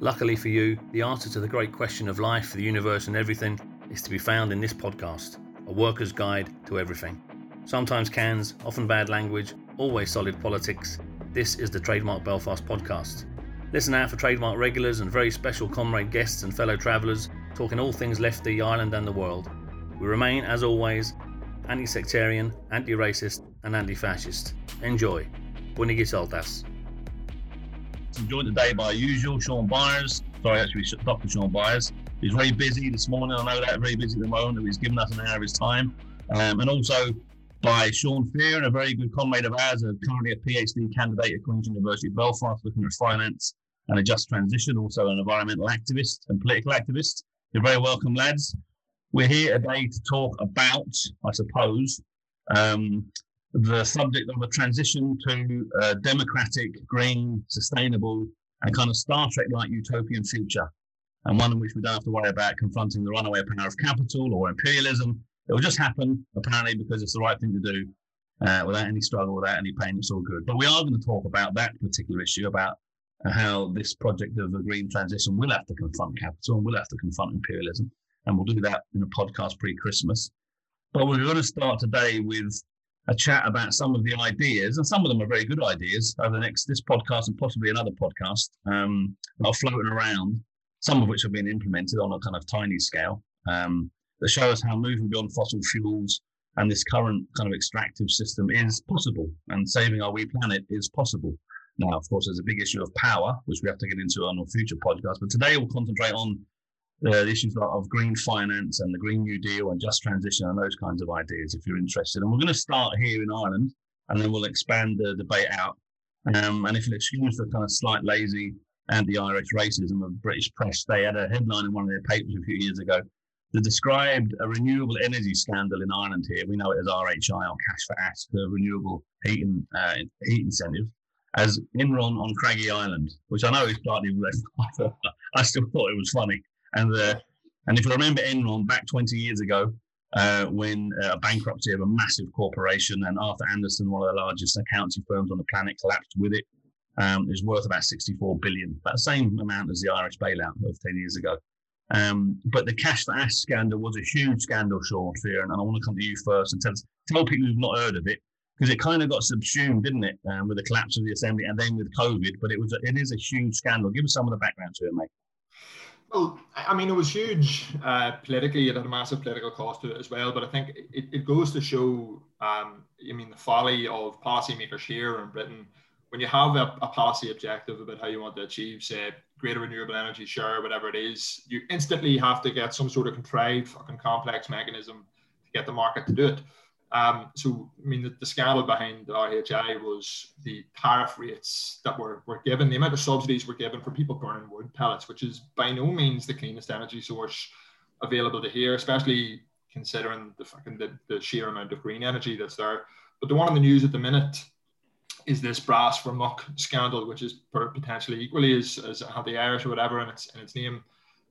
Luckily for you, the answer to the great question of life, the universe, and everything is to be found in this podcast a worker's guide to everything. Sometimes cans, often bad language, always solid politics. This is the Trademark Belfast podcast. Listen out for Trademark regulars and very special comrade guests and fellow travellers talking all things lefty, Ireland, and the world. We remain, as always, anti sectarian, anti racist, and anti fascist. Enjoy. Buenas Saltas. I'm joined today by usual Sean Byers. Sorry, actually, Dr. Sean Byers. He's very busy this morning. I know that very busy at the moment. He's given us an hour of his time, um, and also by Sean Fearon, a very good comrade of ours, currently a PhD candidate at Queen's University Belfast, looking at finance and a just transition. Also, an environmental activist and political activist. You're very welcome, lads. We're here today to talk about, I suppose, um, the subject of a transition to a democratic, green, sustainable, and kind of Star Trek like utopian future, and one in which we don't have to worry about confronting the runaway power of capital or imperialism. It will just happen, apparently, because it's the right thing to do uh, without any struggle, without any pain. It's all good. But we are going to talk about that particular issue about how this project of the green transition will have to confront capital and will have to confront imperialism. And we'll do that in a podcast pre Christmas. But we're going to start today with a chat about some of the ideas, and some of them are very good ideas over the next this podcast and possibly another podcast um, are floating around. Some of which have been implemented on a kind of tiny scale um, that show us how moving beyond fossil fuels and this current kind of extractive system is possible, and saving our wee planet is possible. Now, of course, there's a big issue of power, which we have to get into on a future podcast. But today we'll concentrate on the issues of green finance and the Green New Deal and just transition and those kinds of ideas if you're interested. And we're going to start here in Ireland and then we'll expand the debate out. Um, and if you'll excuse the kind of slight lazy anti-Irish racism of British press, they had a headline in one of their papers a few years ago that described a renewable energy scandal in Ireland here. We know it as RHI or Cash for Ash, the renewable heating, uh, heat incentive, as Enron on Craggy Island, which I know is slightly less. I still thought it was funny. And uh, and if you remember Enron back 20 years ago, uh, when uh, a bankruptcy of a massive corporation and Arthur Andersen, one of the largest accounting firms on the planet, collapsed with it, um, is worth about 64 billion, about the same amount as the Irish bailout of 10 years ago. Um, but the cash for ash scandal was a huge scandal, Sean Fearon, and I want to come to you first and tell, tell people who've not heard of it because it kind of got subsumed, didn't it, um, with the collapse of the assembly and then with COVID. But it was a, it is a huge scandal. Give us some of the background to it, mate. Well, I mean, it was huge uh, politically. It had a massive political cost to it as well. But I think it, it goes to show, um, I mean, the folly of policymakers here in Britain. When you have a, a, policy objective about how you want to achieve, say, greater renewable energy share, whatever it is, you instantly have to get some sort of contrived, fucking complex mechanism to get the market to do it. Um, so, I mean, the, the, scandal behind the RHI was the tariff rates that were, were given, the amount of subsidies were given for people burning wood pellets, which is by no means the cleanest energy source available to here, especially considering the fucking the, the sheer amount of green energy that's there. But the one on the news at the minute is this brass for muck scandal, which is potentially equally as, as had the Irish or whatever in its in its name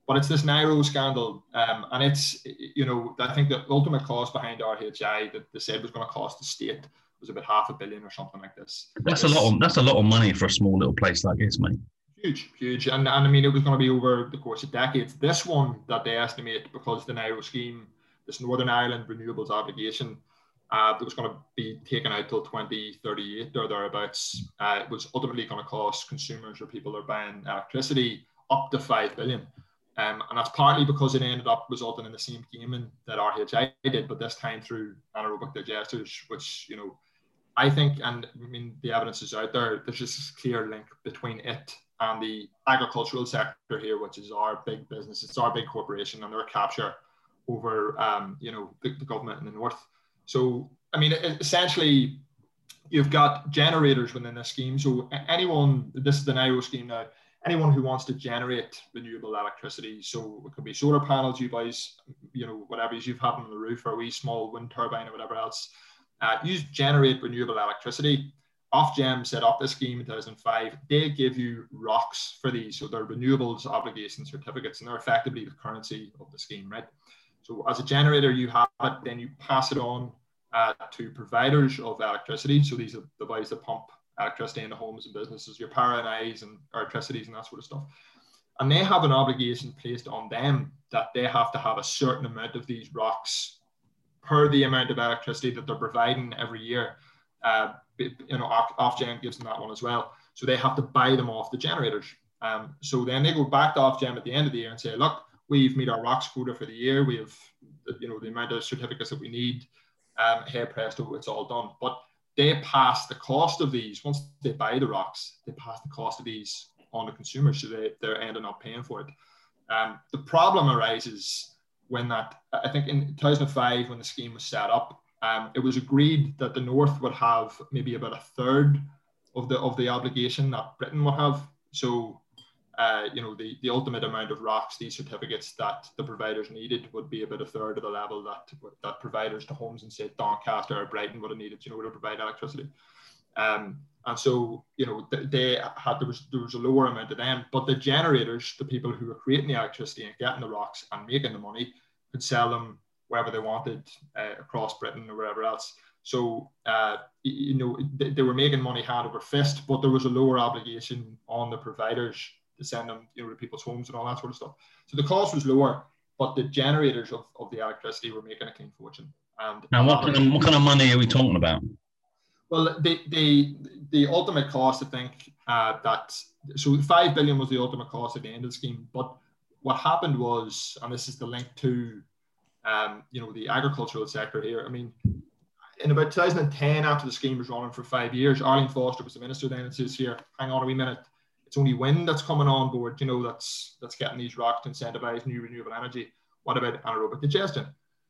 but it's this NIRO scandal, um, and it's you know I think the ultimate cost behind RHI that they said was going to cost the state was about half a billion or something like this. That's it's, a lot. Of, that's a lot of money for a small little place like this, mate. Huge, huge, and and I mean it was going to be over the course of decades. This one that they estimate because the NIRO scheme, this Northern Ireland renewables obligation. Uh, that was going to be taken out till 2038 or thereabouts. Uh, it was ultimately going to cost consumers or people that are buying electricity up to 5 billion. Um, and that's partly because it ended up resulting in the same gaming that RHI did, but this time through anaerobic digesters, which, you know, I think, and I mean, the evidence is out there, there's just a clear link between it and the agricultural sector here, which is our big business, it's our big corporation and their capture over, um, you know, the, the government in the north. So, I mean, essentially, you've got generators within this scheme. So anyone, this is the NIRO scheme now, anyone who wants to generate renewable electricity. So it could be solar panels, you guys, you know, whatever you've had on the roof or a wee small wind turbine or whatever else. Uh, you generate renewable electricity. Ofgem set up this scheme in 2005. They give you rocks for these. So they're renewables obligation certificates and they're effectively the currency of the scheme, right? So as a generator, you have it, then you pass it on uh, to providers of electricity. So these are the guys that pump electricity into homes and businesses, your Power NIs and electricities and that sort of stuff. and they have an obligation placed on them that they have to have a certain amount of these rocks per the amount of electricity that they're providing every year. Uh, you know, Ofgem gives them that one as well. So they have to buy them off the generators. Um, so then they go back to Ofgem at the end of the year and say, look, we've met our rocks quota for the year. We have, you know, the amount of certificates that we need. Um, hey presto, it's all done. But they pass the cost of these once they buy the rocks. They pass the cost of these on the consumers, so they they're ending up paying for it. Um, the problem arises when that I think in 2005 when the scheme was set up, um, it was agreed that the North would have maybe about a third of the of the obligation that Britain would have. So uh, you know, the, the ultimate amount of rocks, these certificates that the providers needed would be about a third of the level that that providers to homes in say Doncaster or Brighton would have needed, you know, to provide electricity. Um, and so, you know, they had there was there was a lower amount of them, but the generators, the people who were creating the electricity and getting the rocks and making the money, could sell them wherever they wanted uh, across Britain or wherever else. So, uh, you know, they, they were making money hand over fist, but there was a lower obligation on the providers to send them, you know, to people's homes and all that sort of stuff. So the cost was lower, but the generators of, of the electricity were making a clean fortune. And now, what kind, of, what kind of money are we talking about? Well, the the the ultimate cost, I think, uh, that so five billion was the ultimate cost at the end of the scheme. But what happened was, and this is the link to, um, you know, the agricultural sector here. I mean, in about 2010, after the scheme was running for five years, Arlene Foster was the minister then and says, "Here, hang on a wee minute it's only wind that's coming on board, you know, that's that's getting these rocks to incentivize new renewable energy. What about anaerobic digestion?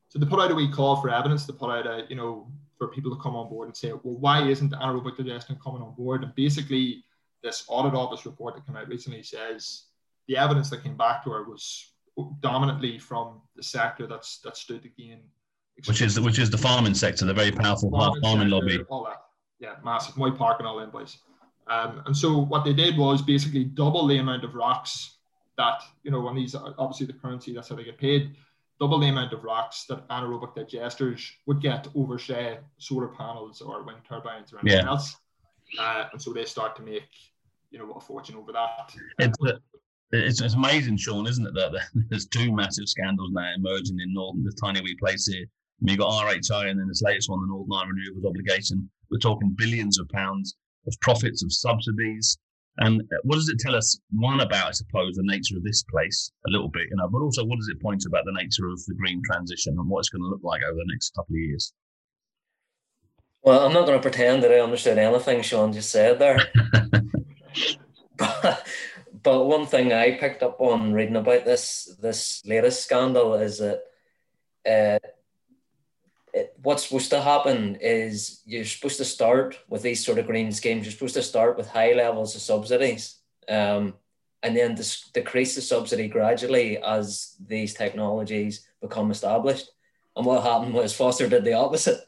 So they put out a wee call for evidence. They put out a, you know, for people to come on board and say, well, why isn't anaerobic digestion coming on board? And basically, this audit office report that came out recently says the evidence that came back to her was dominantly from the sector that's that stood to gain. Which is which is the farming sector, the very powerful farming, farming sector, lobby. All that, yeah, massive. My park and all in place. Um, and so what they did was basically double the amount of rocks that, you know, when these obviously the currency, that's how they get paid, double the amount of rocks that anaerobic digesters would get over, say, solar panels or wind turbines or anything yeah. else. Uh, and so they start to make, you know, a fortune over that. It's, uh, it's, it's, amazing, Sean, isn't it, that there's two massive scandals now emerging in Northern, this tiny wee place here. I mean, you've got RHI and then this latest one, the Northern Ireland Renewables Obligation. We're talking billions of pounds of profits, of subsidies. And what does it tell us, one, about, I suppose, the nature of this place a little bit, you know, but also what does it point about the nature of the green transition and what it's going to look like over the next couple of years? Well, I'm not going to pretend that I understood anything Sean just said there. but, but one thing I picked up on reading about this this latest scandal is that uh, it, what's supposed to happen is you're supposed to start with these sort of green schemes. You're supposed to start with high levels of subsidies, um, and then dis- decrease the subsidy gradually as these technologies become established. And what happened was Foster did the opposite.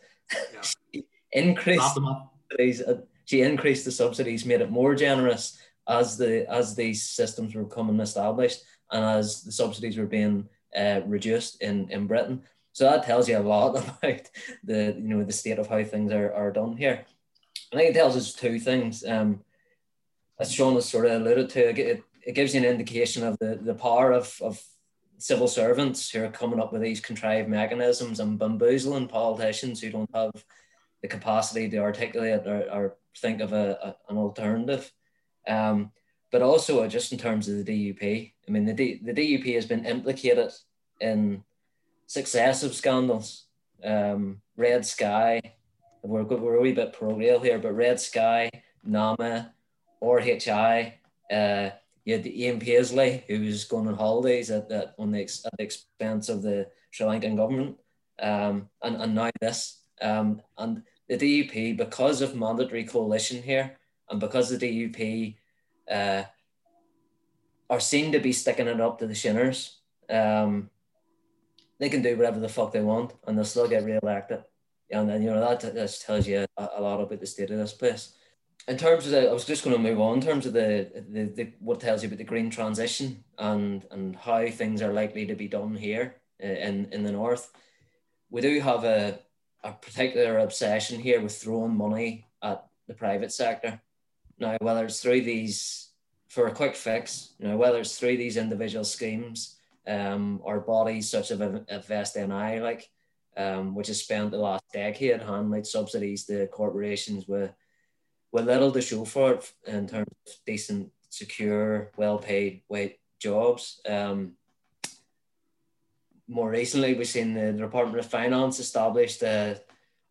Yeah. she increased subsidies. Uh, she increased the subsidies, made it more generous as the as these systems were becoming established and as the subsidies were being uh, reduced in in Britain. So that tells you a lot about the you know the state of how things are, are done here. I think it tells us two things. Um, as Sean has sort of alluded to, it, it gives you an indication of the, the power of, of civil servants who are coming up with these contrived mechanisms and bamboozling politicians who don't have the capacity to articulate or, or think of a, a an alternative. Um, but also just in terms of the DUP, I mean, the, D, the DUP has been implicated in successive scandals. Um, Red Sky, we're, we're a wee bit parochial here, but Red Sky, NAMA, RHI, uh, you had the Ian Paisley, who was going on holidays at, the, on the, at the expense of the Sri Lankan government, um, and, and now this. Um, and the DUP, because of mandatory coalition here, and because the DUP uh, are seen to be sticking it up to the Shinners, um, they can do whatever the fuck they want and they'll still get re-elected. And then you know that just tells you a, a, lot about the state of this place. In terms of the, I was just going to move on in terms of the, the, the what tells you about the green transition and and how things are likely to be done here uh, in in the north. We do have a a particular obsession here with throwing money at the private sector. Now, whether it's through these for a quick fix, you know, whether it's through these individual schemes um, or bodies such as InvestNI, like um, which has spent the last decade handing subsidies to corporations with with little to show for it in terms of decent, secure, well-paid jobs. Um, more recently, we've seen the Department of Finance established a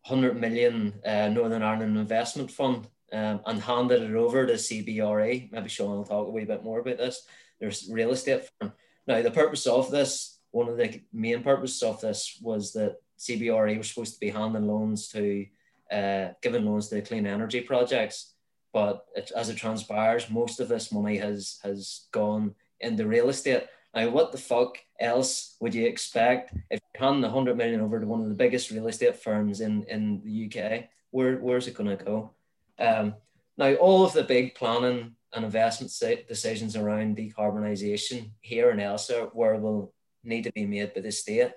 100 million uh, Northern Ireland Investment Fund um, and handed it over to CBRE. Maybe Sean will talk a wee bit more about this. There's real estate firm. Now, the purpose of this, one of the main purposes of this was that CBRE was supposed to be handing loans to, uh, giving loans to clean energy projects. But it, as it transpires, most of this money has has gone into real estate. Now, what the fuck else would you expect if you hand the hundred million over to one of the biggest real estate firms in in the UK? Where where's it going to go? Um, now, all of the big planning and investment decisions around decarbonisation here and elsewhere where will need to be made by the state.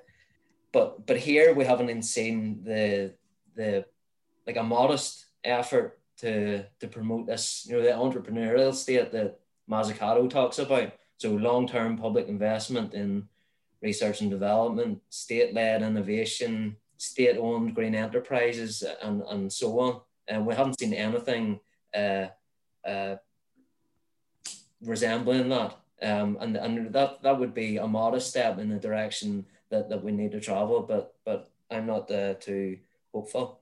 But but here we haven't even seen the the like a modest effort to to promote this, you know, the entrepreneurial state that Mazzucato talks about. So long-term public investment in research and development, state-led innovation, state-owned green enterprises, and, and so on. And we haven't seen anything uh, uh, resembling that. Um, and and that, that would be a modest step in the direction that, that we need to travel, but but I'm not uh, too hopeful.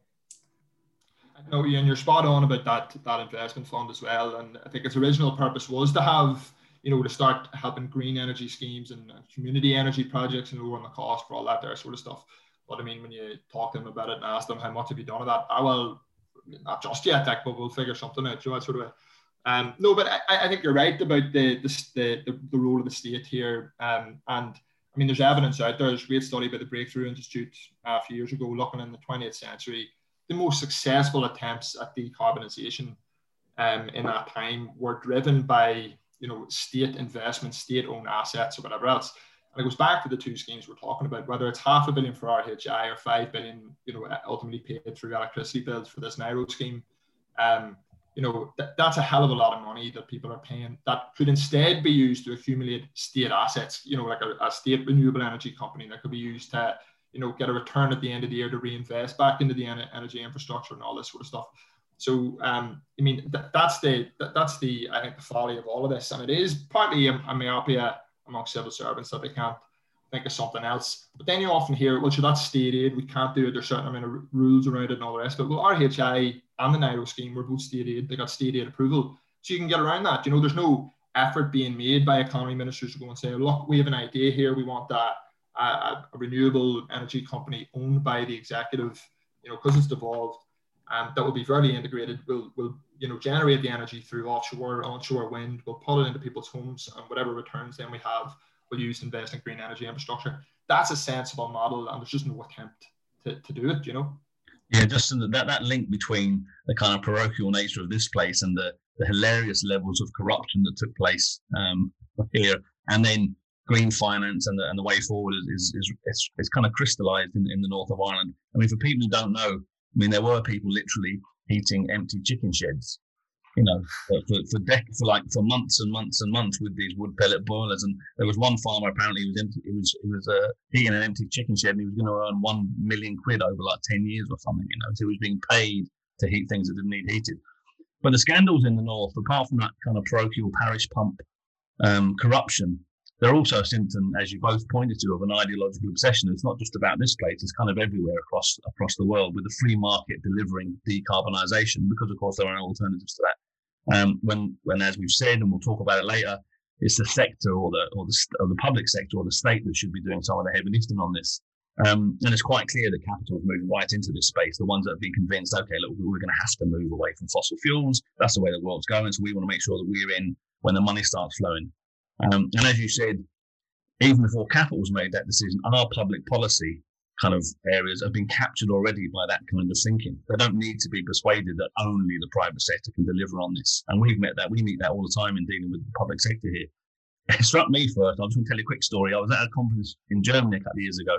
No, Ian, you're spot on about that that investment fund as well. And I think its original purpose was to have, you know, to start helping green energy schemes and community energy projects and lowering the cost for all that there sort of stuff. But I mean, when you talk to them about it and ask them how much have you done of that, I will not just yet, like, but we'll figure something out. You know, sort of. Um, no, but I, I think you're right about the the, the the role of the state here. Um, and I mean, there's evidence out there. There's a great study by the Breakthrough Institute a few years ago, looking in the 20th century, the most successful attempts at decarbonisation um, in that time were driven by you know state investment, state-owned assets, or whatever else. And it goes back to the two schemes we're talking about, whether it's half a billion for RHI or five billion, you know, ultimately paid through electricity bills for this NIRO scheme. Um, you know, th- that's a hell of a lot of money that people are paying that could instead be used to accumulate state assets, you know, like a, a state renewable energy company that could be used to, you know, get a return at the end of the year to reinvest back into the en- energy infrastructure and all this sort of stuff. So, um, I mean, th- that's the th- that's the I think the folly of all of this, and it is partly a, a myopia among civil servants that they can't think of something else. But then you often hear, well, should that's state aid, we can't do it, there's certain amount of rules around it and all the rest. But well, RHI and the NIRO scheme were both state aid, they got state aid approval. So you can get around that. You know, there's no effort being made by economy ministers to go and say, look, we have an idea here, we want that a, renewable energy company owned by the executive, you know, because it's devolved, um, that will be very integrated. Will will you know generate the energy through offshore, onshore wind. We'll put it into people's homes, and whatever returns then we have, we'll use to invest in green energy infrastructure. That's a sensible model, and there's just no attempt to, to do it. You know. Yeah, just that that link between the kind of parochial nature of this place and the, the hilarious levels of corruption that took place um, here, and then green finance and the, and the way forward is, is, is, is kind of crystallized in, in the north of Ireland. I mean, for people who don't know, I mean, there were people literally heating empty chicken sheds, you know, for, for, dec- for like for months and months and months with these wood pellet boilers. And there was one farmer apparently he was empty, he was he was uh, heating an empty chicken shed and he was going to earn one million quid over like ten years or something. You know, so he was being paid to heat things that didn't need heated. But the scandals in the north, apart from that kind of parochial parish pump um, corruption, they're also a symptom, as you both pointed to, of an ideological obsession. It's not just about this place; it's kind of everywhere across across the world, with the free market delivering decarbonisation. Because, of course, there are alternatives to that. Um, when, when, as we've said, and we'll talk about it later, it's the sector or the or the, or the public sector or the state that should be doing some of the heavy lifting on this. Um, and it's quite clear that capital is moving right into this space. The ones that have been convinced, okay, look, we're going to have to move away from fossil fuels. That's the way the world's going. So we want to make sure that we're in when the money starts flowing. Um, and as you said, even before capital was made that decision, our public policy kind of areas have been captured already by that kind of thinking. They don't need to be persuaded that only the private sector can deliver on this. And we've met that. We meet that all the time in dealing with the public sector here. It struck me first. I just want to tell you a quick story. I was at a conference in Germany a couple of years ago,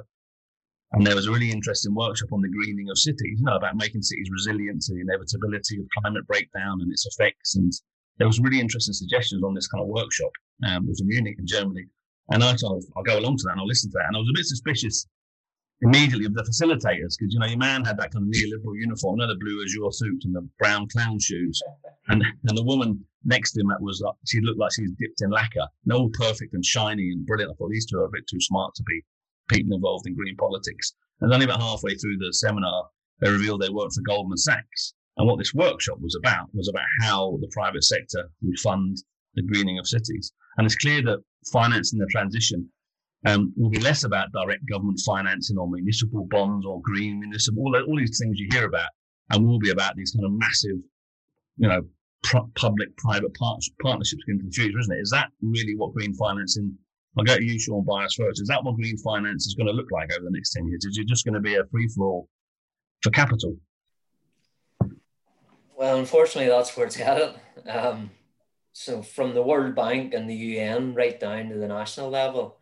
and there was a really interesting workshop on the greening of cities, you know, about making cities resilient to the inevitability of climate breakdown and its effects and there was really interesting suggestions on this kind of workshop. Um, it was in Munich in Germany. And I thought, I'll go along to that and I'll listen to that. And I was a bit suspicious immediately of the facilitators because, you know, your man had that kind of neoliberal uniform, another blue azure suit and the brown clown shoes. And, and the woman next to him that was, uh, she looked like she was dipped in lacquer and all perfect and shiny and brilliant. I thought these two are a bit too smart to be people involved in green politics. And only about halfway through the seminar, they revealed they worked for Goldman Sachs. And what this workshop was about was about how the private sector would fund the greening of cities. And it's clear that financing the transition um, will be less about direct government financing or municipal bonds or green municipal, all, all these things you hear about, and will be about these kind of massive, you know, public-private part- partnerships into the future, isn't it? Is that really what green financing? I'll go to you, Sean Byers first. Is that what green finance is going to look like over the next ten years? Is it just going to be a free-for-all for capital? Well, unfortunately, that's where it's headed. Um, so, from the World Bank and the UN right down to the national level,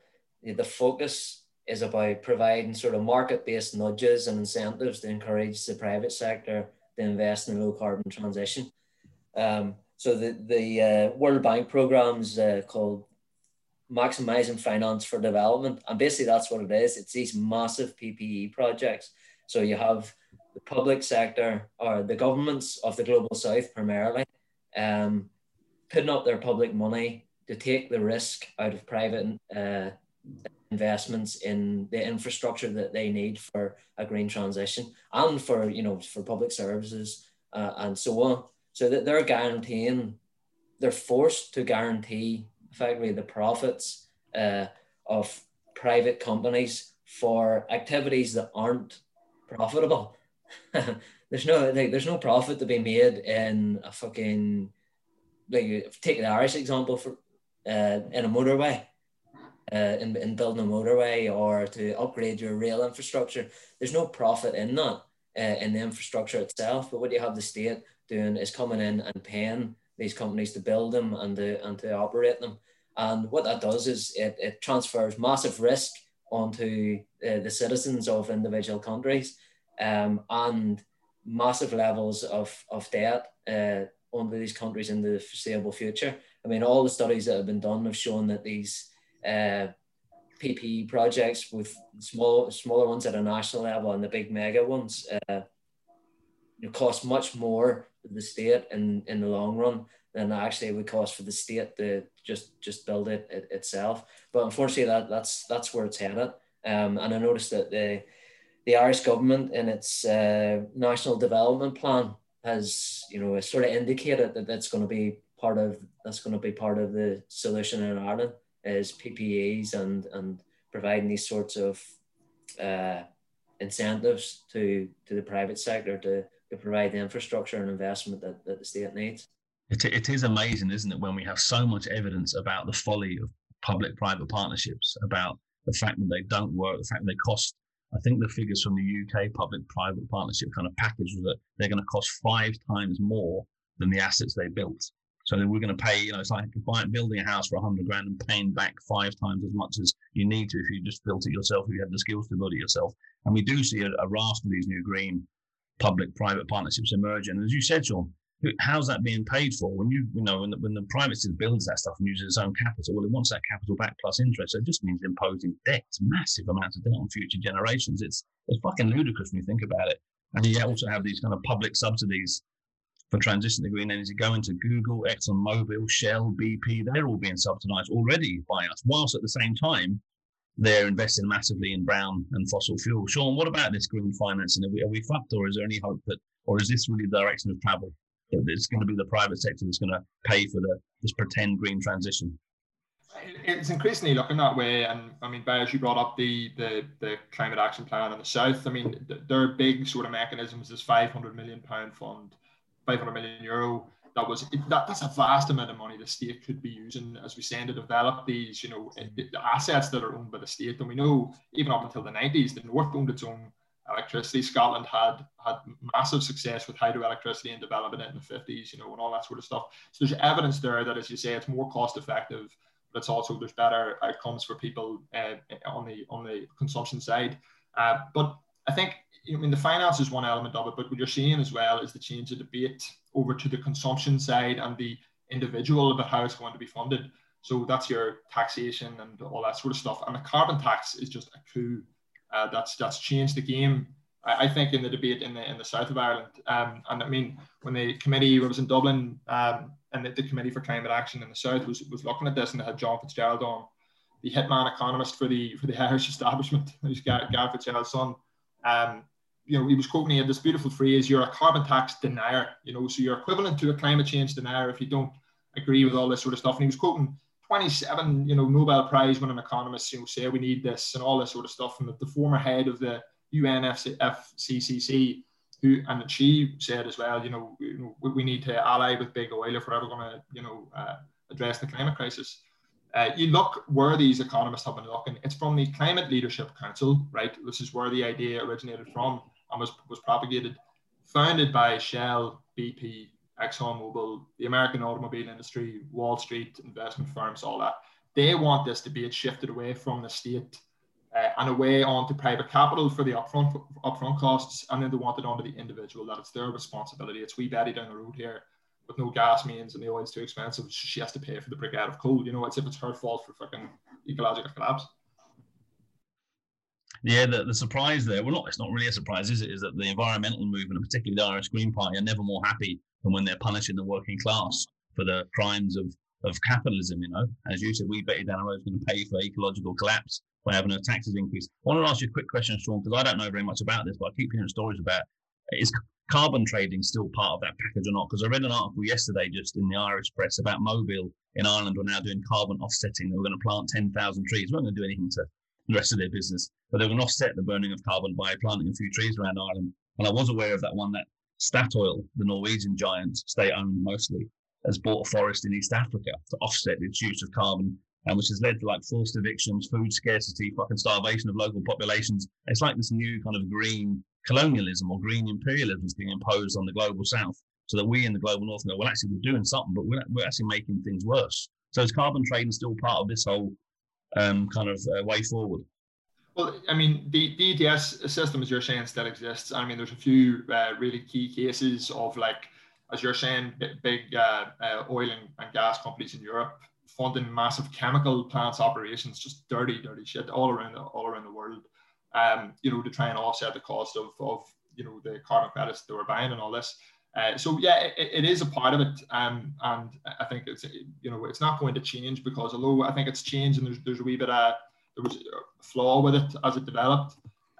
the focus is about providing sort of market-based nudges and incentives to encourage the private sector to invest in low carbon transition. Um, so the the uh, World Bank programs uh, called maximizing finance for development, and basically that's what it is. It's these massive PPP projects. So you have the public sector or the governments of the global south primarily um, putting up their public money to take the risk out of private uh, investments in the infrastructure that they need for a green transition and for you know for public services uh, and so on so that they're guaranteeing they're forced to guarantee effectively the profits uh, of private companies for activities that aren't profitable there's no like there's no profit to be made in a fucking like take the Irish example for uh, in a motorway. Uh, in, in building a motorway or to upgrade your rail infrastructure, there's no profit in that uh, in the infrastructure itself. But what you have the state doing is coming in and paying these companies to build them and to and to operate them. And what that does is it, it transfers massive risk onto uh, the citizens of individual countries um, and massive levels of, of debt uh, onto these countries in the foreseeable future. I mean, all the studies that have been done have shown that these uh, PPP projects with small, smaller ones at a national level and the big mega ones uh, cost much more to the state in, in the long run than actually it would cost for the state to just just build it, it itself. But unfortunately, that that's that's where it's headed. Um, and I noticed that the the Irish government in its uh, national development plan has, you know, sort of indicated that that's going to be part of that's going to be part of the solution in Ireland is PPPs and and providing these sorts of uh, incentives to to the private sector to, to provide the infrastructure and investment that, that the state needs. It, it is amazing, isn't it, when we have so much evidence about the folly of public-private partnerships, about the fact that they don't work, the fact that they cost I think the figures from the UK public-private partnership kind of package was that they're going to cost five times more than the assets they built. So we're going to pay, you know, it's like building a house for a hundred grand and paying back five times as much as you need to if you just built it yourself, if you had the skills to build it yourself. And we do see a, a raft of these new green public-private partnerships emerging. And as you said, Sean, how's that being paid for when you you know when the, when the private sector builds that stuff and uses its own capital well it wants that capital back plus interest so it just means imposing debt massive amounts of debt on future generations it's it's fucking ludicrous when you think about it and you also have these kind of public subsidies for transition to green energy going to google exxonmobil shell bp they're all being subsidized already by us whilst at the same time they're investing massively in brown and fossil fuel sean what about this green financing are we, are we fucked or is there any hope that or is this really the direction of travel it's going to be the private sector that's going to pay for the this pretend green transition. It's increasingly looking that way, and I mean, as you brought up the the the climate action plan in the south. I mean, there are big sort of mechanisms. This 500 million pound fund, 500 million euro. That was that, that's a vast amount of money the state could be using, as we say, to develop these, you know, the assets that are owned by the state. And we know even up until the 90s, the North owned its own electricity. Scotland had had massive success with hydroelectricity and developing it in the 50s, you know, and all that sort of stuff. So there's evidence there that, as you say, it's more cost effective, but it's also there's better outcomes for people uh, on the on the consumption side. Uh, but I think I mean the finance is one element of it, but what you're seeing as well is the change of debate over to the consumption side and the individual about how it's going to be funded. So that's your taxation and all that sort of stuff. And the carbon tax is just a coup. Uh, that's that's changed the game. I, I, think in the debate in the in the south of Ireland. Um, and I mean, when the committee was in Dublin um, and the, the, committee for climate action in the south was was looking at this, and they had John Fitzgerald on, the hitman economist for the for the Irish establishment, who's Garret Fitzgerald's son. Um, you know, he was quoting he had this beautiful phrase, "You're a carbon tax denier." You know, so you're equivalent to a climate change denier if you don't agree with all this sort of stuff. And he was quoting 27, you know, Nobel Prize winning economists, you know, say we need this and all this sort of stuff. And the, former head of the UNFCCC, who and she said as well, you know, you know we, we need to ally with big oil if we're ever going to, you know, uh, address the climate crisis. Uh, you look where these economists have been looking. It's from the Climate Leadership Council, right? This is where the idea originated from and was, was propagated, founded by Shell, BP, ExxonMobil, the American automobile industry, Wall Street, investment firms, all that. They want this to be shifted away from the state uh, and away onto private capital for the upfront upfront costs, and then they want it onto the individual that it's their responsibility. It's we Betty down the road here with no gas mains and the oil's too expensive. She has to pay for the brigade of coal. You know, it's if it's her fault for fucking ecological collapse. Yeah, the, the surprise there, well, not it's not really a surprise, is it? Is that the environmental movement, and particularly the Irish Green Party, are never more happy than when they're punishing the working class for the crimes of, of capitalism. You know, as you said, we Betty down the road going to pay for ecological collapse by having a taxes increase. I want to ask you a quick question, Sean, because I don't know very much about this, but I keep hearing stories about is carbon trading still part of that package or not? Because I read an article yesterday just in the Irish press about Mobile in Ireland. We're now doing carbon offsetting. They were going to plant 10,000 trees. We're not going to do anything to the rest of their business, but going to offset the burning of carbon by planting a few trees around Ireland. And I was aware of that one that Statoil, the Norwegian giant, state owned mostly, has bought a forest in East Africa to offset its use of carbon, and which has led to like forced evictions, food scarcity, fucking starvation of local populations. It's like this new kind of green colonialism or green imperialism is being imposed on the global south so that we in the global north go, well, actually, we're doing something, but we're, we're actually making things worse. So is carbon trading still part of this whole um, kind of uh, way forward? Well, I mean, the, the ETS system, as you're saying, still exists. I mean, there's a few uh, really key cases of like, as you're saying, big uh, uh, oil and, and, gas companies in Europe funding massive chemical plants operations, just dirty, dirty shit all around the, all around the world. Um, you know, to try and offset the cost of, of you know the carbon credits they were buying and all this. Uh, so yeah, it, it is a part of it, um, and I think it's you know it's not going to change because although I think it's changed and there's there's a wee bit of there was a flaw with it as it developed.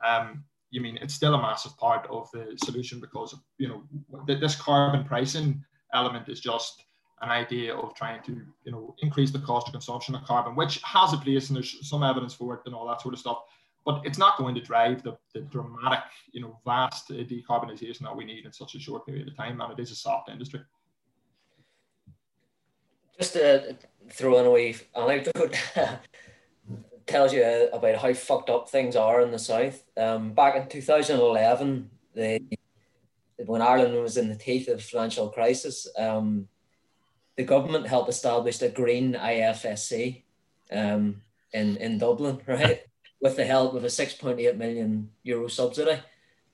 Um, you mean it's still a massive part of the solution because you know this carbon pricing element is just an idea of trying to you know increase the cost of consumption of carbon, which has a place and there's some evidence for it and all that sort of stuff but it's not going to drive the, the dramatic, you know, vast decarbonisation that we need in such a short period of time, and it is a soft industry. Just to throw in a wee anecdote, tells you about how fucked up things are in the south. Um, back in 2011, the when Ireland was in the teeth of financial crisis, um, the government helped establish a green IFSC um, in in Dublin, right? With the help of a 6.8 million euro subsidy.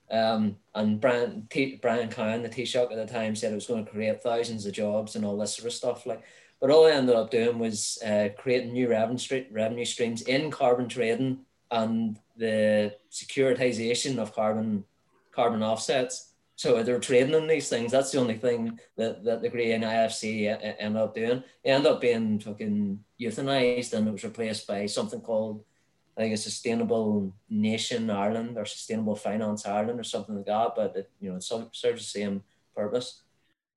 Um, and Brian, T, Brian Cowen, the Taoiseach at the time, said it was going to create thousands of jobs and all this sort of stuff. Like, but all I ended up doing was uh, creating new revenue, street, revenue streams in carbon trading and the securitization of carbon carbon offsets. So they're trading in these things. That's the only thing that, that the Green IFSC ended up doing. It ended up being fucking euthanized and it was replaced by something called I think a sustainable nation Ireland or sustainable finance Ireland or something like that. But it, you know, it serves the same purpose.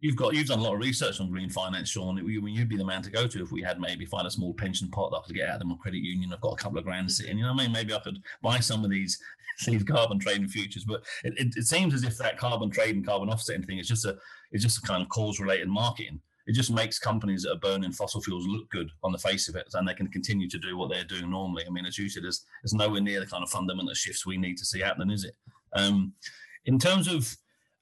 You've got you've done a lot of research on green finance, Sean. You'd be the man to go to if we had maybe find a small pension pot that I could get out of my credit union. I've got a couple of grand sitting. You know what I mean? Maybe I could buy some of these these carbon trading futures. But it, it, it seems as if that carbon trading, carbon offsetting thing is just a it's just a kind of cause related marketing it just makes companies that are burning fossil fuels look good on the face of it, and they can continue to do what they're doing normally. I mean, as you said, there's, there's nowhere near the kind of fundamental shifts we need to see happening, is it? Um, in terms of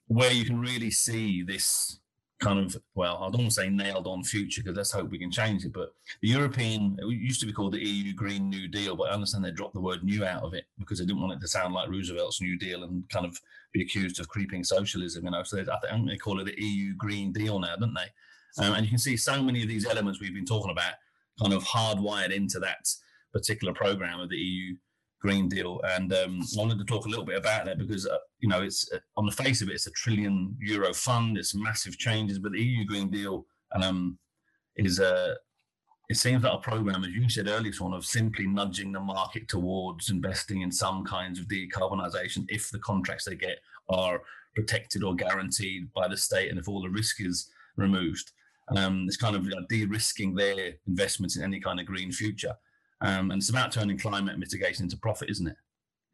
where you can really see this kind of well, I don't want to say nailed on future because let's hope we can change it. But the European, it used to be called the EU Green New Deal, but I understand they dropped the word new out of it because they didn't want it to sound like Roosevelt's New Deal and kind of be accused of creeping socialism. You know, so they, I think they call it the EU Green Deal now, don't they? Um, and you can see so many of these elements we've been talking about kind of hardwired into that particular program of the EU Green Deal. And um, I wanted to talk a little bit about that because, uh, you know, it's uh, on the face of it, it's a trillion euro fund, it's massive changes, but the EU Green Deal um, is a uh, it seems that our program, as you said earlier, one of simply nudging the market towards investing in some kinds of decarbonisation if the contracts they get are protected or guaranteed by the state and if all the risk is removed. Um, it's kind of de-risking their investments in any kind of green future. Um, and it's about turning climate mitigation into profit, isn't it?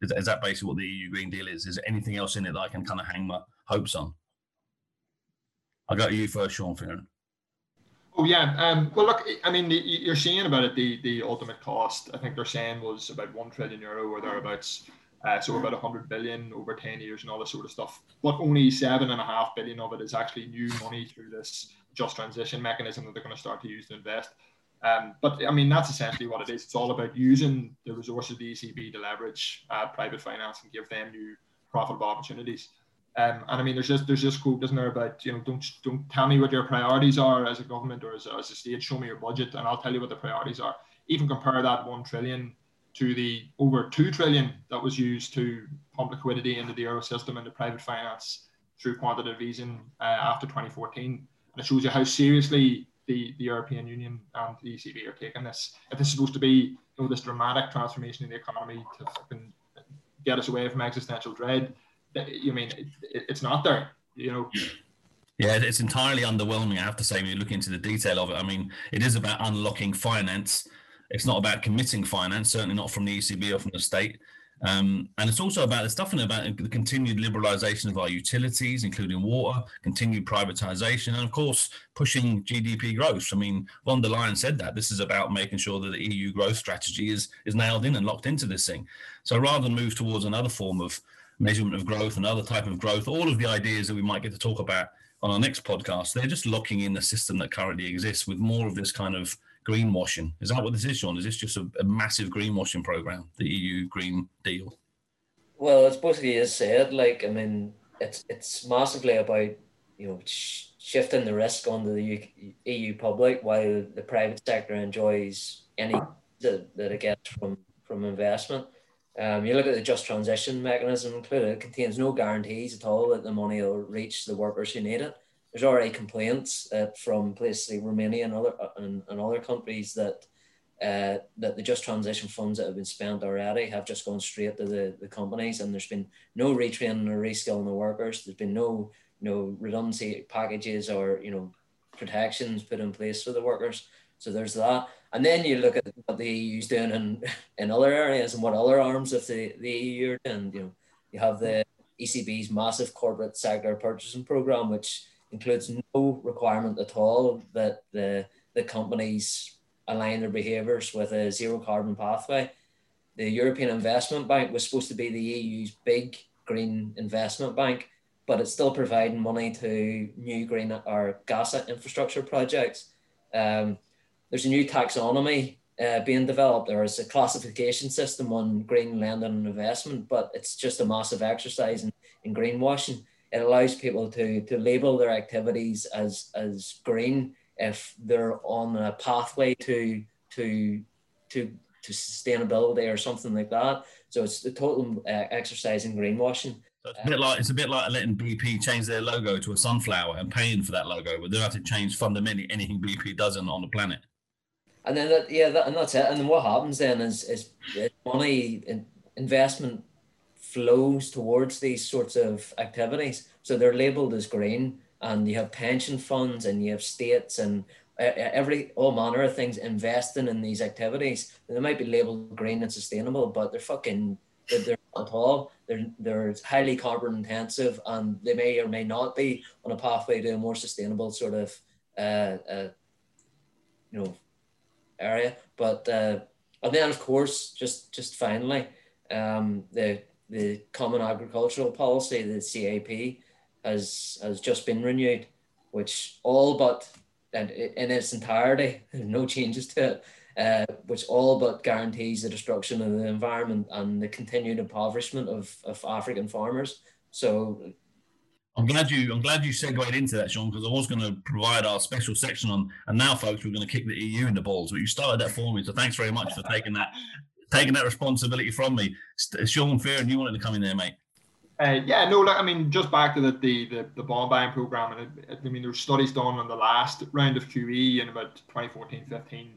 Is that, is that basically what the EU Green Deal is? Is there anything else in it that I can kind of hang my hopes on? I got you first, Sean Fearon. Oh yeah. Um, well, look. I mean, you're saying about it. The the ultimate cost. I think they're saying was about one trillion euro or thereabouts. Uh, so about 100 billion over 10 years and all this sort of stuff. But only seven and a half billion of it is actually new money through this just transition mechanism that they're going to start to use to invest. Um, but I mean, that's essentially what it is. It's all about using the resources of the ECB to leverage uh, private finance and give them new profitable opportunities. Um, and I mean, there's just there's just quote, isn't there, about you know, don't don't tell me what your priorities are as a government or as, as a state. Show me your budget, and I'll tell you what the priorities are. Even compare that one trillion to the over two trillion that was used to pump liquidity into the euro system and the private finance through quantitative easing uh, after 2014, and it shows you how seriously the, the European Union and the ECB are taking this. If this is supposed to be you know this dramatic transformation in the economy to fucking get us away from existential dread you mean it, it's not there you know? Yeah it's entirely underwhelming i have to say when you look into the detail of it. I mean it is about unlocking finance. It's not about committing finance certainly not from the ecb or from the state um, and it's also about the stuff definitely about the continued liberalisation of our utilities, including water, continued privatisation, and of course pushing GDP growth. I mean, von der Leyen said that this is about making sure that the EU growth strategy is is nailed in and locked into this thing. So rather than move towards another form of measurement of growth and other type of growth, all of the ideas that we might get to talk about on our next podcast, they're just locking in the system that currently exists with more of this kind of greenwashing. Is that what this is, Sean? Is this just a, a massive greenwashing program, the EU Green Deal? Well, it's basically as said, like I mean, it's it's massively about you know sh- shifting the risk onto the EU public while the private sector enjoys any that, that it gets from from investment. Um, you look at the just transition mechanism included, it contains no guarantees at all that the money will reach the workers who need it. There's already complaints uh, from places like Romania and other, uh, and, and other countries that uh, that the just transition funds that have been spent already have just gone straight to the, the companies and there's been no retraining or reskilling the workers. There's been no you know redundancy packages or you know protections put in place for the workers. So there's that. And then you look at what the EU's doing in, in other areas and what other arms of the, the EU are doing. You know, you have the ECB's massive corporate sector purchasing program, which includes no requirement at all that the, the companies align their behaviours with a zero carbon pathway. The European Investment Bank was supposed to be the EU's big green investment bank, but it's still providing money to new green or gas infrastructure projects. Um, there's a new taxonomy uh, being developed. There is a classification system on green lending and investment, but it's just a massive exercise in, in greenwashing. It allows people to, to label their activities as, as green if they're on a pathway to, to, to, to sustainability or something like that. So it's the total uh, exercise in greenwashing. So it's a bit like it's a bit like letting BP change their logo to a sunflower and paying for that logo, but they don't have to change fundamentally anything BP does on, on the planet and then that, yeah, that, and that's it. And then what happens then is is money investment flows towards these sorts of activities. So they're labelled as green, and you have pension funds, and you have states, and every all manner of things investing in these activities. They might be labelled green and sustainable, but they're fucking they're, they're not at all. They're they're highly carbon intensive, and they may or may not be on a pathway to a more sustainable sort of uh, uh you know area. But uh, and then of course, just just finally, um, the the Common Agricultural Policy, the CAP, has has just been renewed, which all but and in its entirety, no changes to it, uh, which all but guarantees the destruction of the environment and the continued impoverishment of, of African farmers. So I'm glad you. I'm glad you segued into that, Sean, because I was going to provide our special section on. And now, folks, we're going to kick the EU in the balls. But you started that for me, so thanks very much for taking that, taking that responsibility from me. Sean Fearon, you wanted to come in there, mate. Uh, yeah, no, like, I mean, just back to the the, the, the bond buying program, and it, I mean, there were studies done on the last round of QE in about 2014 15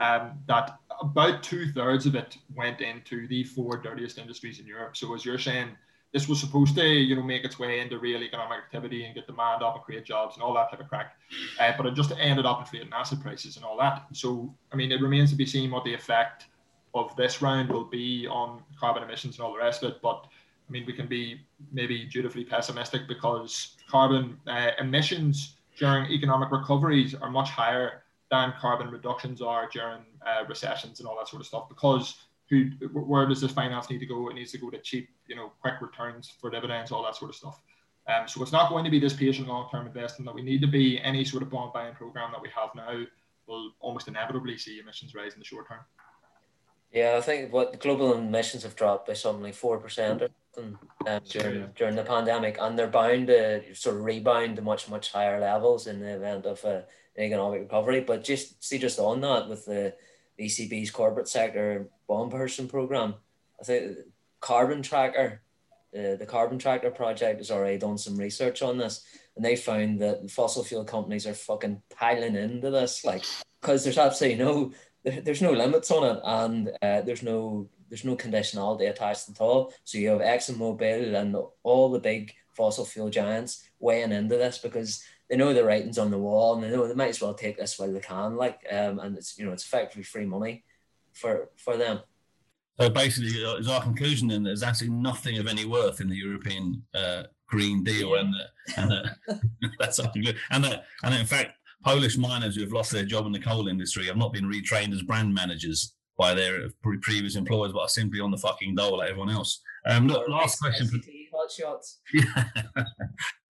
um, that about two thirds of it went into the four dirtiest industries in Europe. So, as you're saying, this was supposed to, you know, make its way into real economic activity and get demand up and create jobs and all that type of crack. Uh, but it just ended up inflating asset prices and all that. So, I mean, it remains to be seen what the effect of this round will be on carbon emissions and all the rest of it. But I mean, we can be maybe dutifully pessimistic because carbon uh, emissions during economic recoveries are much higher than carbon reductions are during uh, recessions and all that sort of stuff because who where does this finance need to go? It needs to go to cheap, you know, quick returns for dividends, all that sort of stuff. Um, so it's not going to be this patient long-term investing that we need to be. Any sort of bond buying program that we have now will almost inevitably see emissions rise in the short term. Yeah, I think what global emissions have dropped by something like four percent um, during during the pandemic, and they're bound to sort of rebound to much much higher levels in the event of uh, an economic recovery. But just see, just on that with the ECB's corporate sector bond purchase program. I think Carbon Tracker, uh, the Carbon Tracker project has already done some research on this, and they found that fossil fuel companies are fucking piling into this, like because there's absolutely no there, there's no limits on it, and uh, there's no there's no conditionality attached at all. So you have ExxonMobil and all the big fossil fuel giants weighing into this because they know the writing's on the wall and they know they might as well take this while they can. Like, um, and it's you know it's effectively free money for for them. So basically, uh, is our conclusion then there's actually nothing of any worth in the European uh, Green Deal, and, the, and the, that's something. And the, and in fact, Polish miners who have lost their job in the coal industry have not been retrained as brand managers by their previous employers, but are simply on the fucking dole like everyone else. Um, look, last question. Hot shots. Yeah.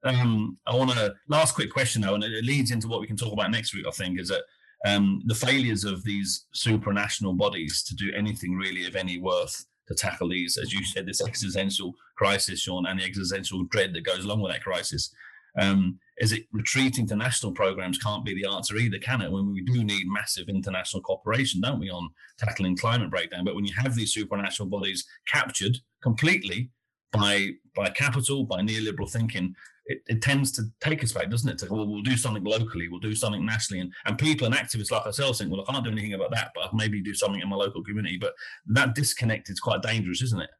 um, I want to last quick question though, and it leads into what we can talk about next week. I think is that um, the failures of these supranational bodies to do anything really of any worth to tackle these, as you said, this existential crisis, Sean, and the existential dread that goes along with that crisis. Um, is it retreating to national programs can't be the answer either, can it? When we do need massive international cooperation, don't we, on tackling climate breakdown? But when you have these supranational bodies captured completely by by capital, by neoliberal thinking, it, it tends to take us back, doesn't it? To well, we'll do something locally, we'll do something nationally, and and people and activists like ourselves think, well, I can't do anything about that, but I'll maybe do something in my local community. But that disconnect is quite dangerous, isn't it?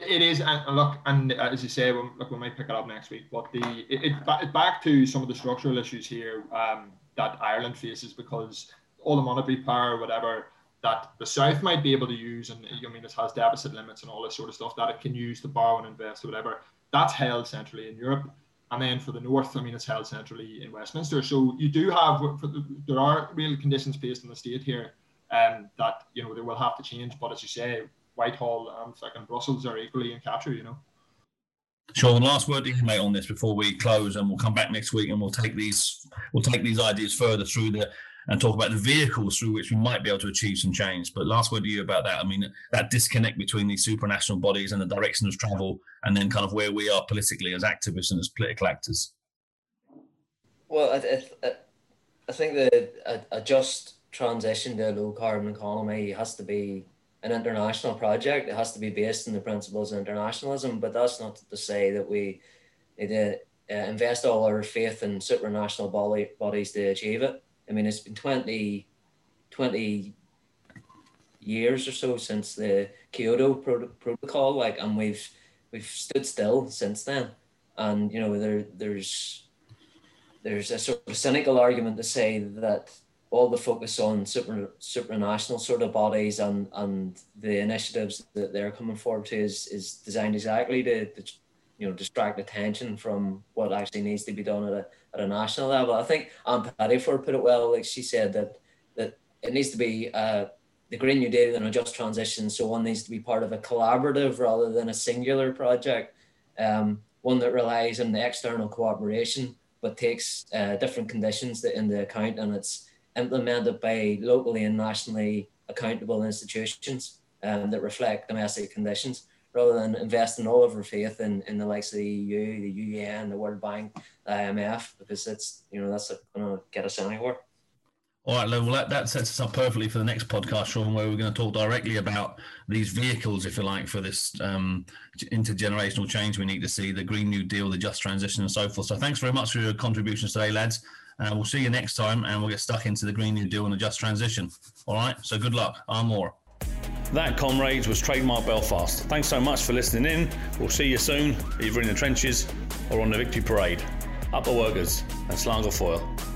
It is, and look, and as you say, we look, we might pick it up next week. But the it, it, back to some of the structural issues here um, that Ireland faces because all the monetary power, whatever that the South might be able to use, and I mean, it has deficit limits and all this sort of stuff that it can use to borrow and invest or whatever. That's held centrally in Europe. And then for the North, I mean, it's held centrally in Westminster. So you do have, the, there are real conditions placed in the state here um, that, you know, they will have to change. But as you say, Whitehall um, and second Brussels are equally in capture, you know. Sean, last word to you, mate, on this before we close, and we'll come back next week and we'll take these we'll take these ideas further through the and talk about the vehicles through which we might be able to achieve some change. But last word to you about that. I mean, that disconnect between these supranational bodies and the direction of travel, and then kind of where we are politically as activists and as political actors. Well, I, I, I think that a, a just transition to a low carbon economy has to be an international project. It has to be based on the principles of internationalism, but that's not to say that we need to uh, invest all our faith in supranational body, bodies to achieve it. I mean, it's been 20, 20 years or so since the Kyoto Pro- Protocol, like, and we've we've stood still since then. And you know, there there's there's a sort of cynical argument to say that all the focus on super supranational sort of bodies and and the initiatives that they're coming forward to is is designed exactly to, to you know distract attention from what actually needs to be done at a at a national level. I think Ann Pettifor put it well. Like she said that that it needs to be uh, the Green New Deal and a just transition. So one needs to be part of a collaborative rather than a singular project. Um, one that relies on the external cooperation but takes uh, different conditions into account and it's implemented by locally and nationally accountable institutions um, that reflect domestic conditions rather than investing all of our faith in, in the likes of the EU, the UN, the World Bank, the IMF, because it's you know that's going to get us anywhere. All right, well, that, that sets us up perfectly for the next podcast, Sean, where we're going to talk directly about these vehicles, if you like, for this um, intergenerational change we need to see, the Green New Deal, the just transition, and so forth. So, thanks very much for your contributions today, lads. Uh, we'll see you next time, and we'll get stuck into the Green New Deal and the just transition. All right, so good luck. I'm more. That, comrades, was Trademark Belfast. Thanks so much for listening in. We'll see you soon, either in the trenches or on the victory parade. Up the workers and slán go fóill.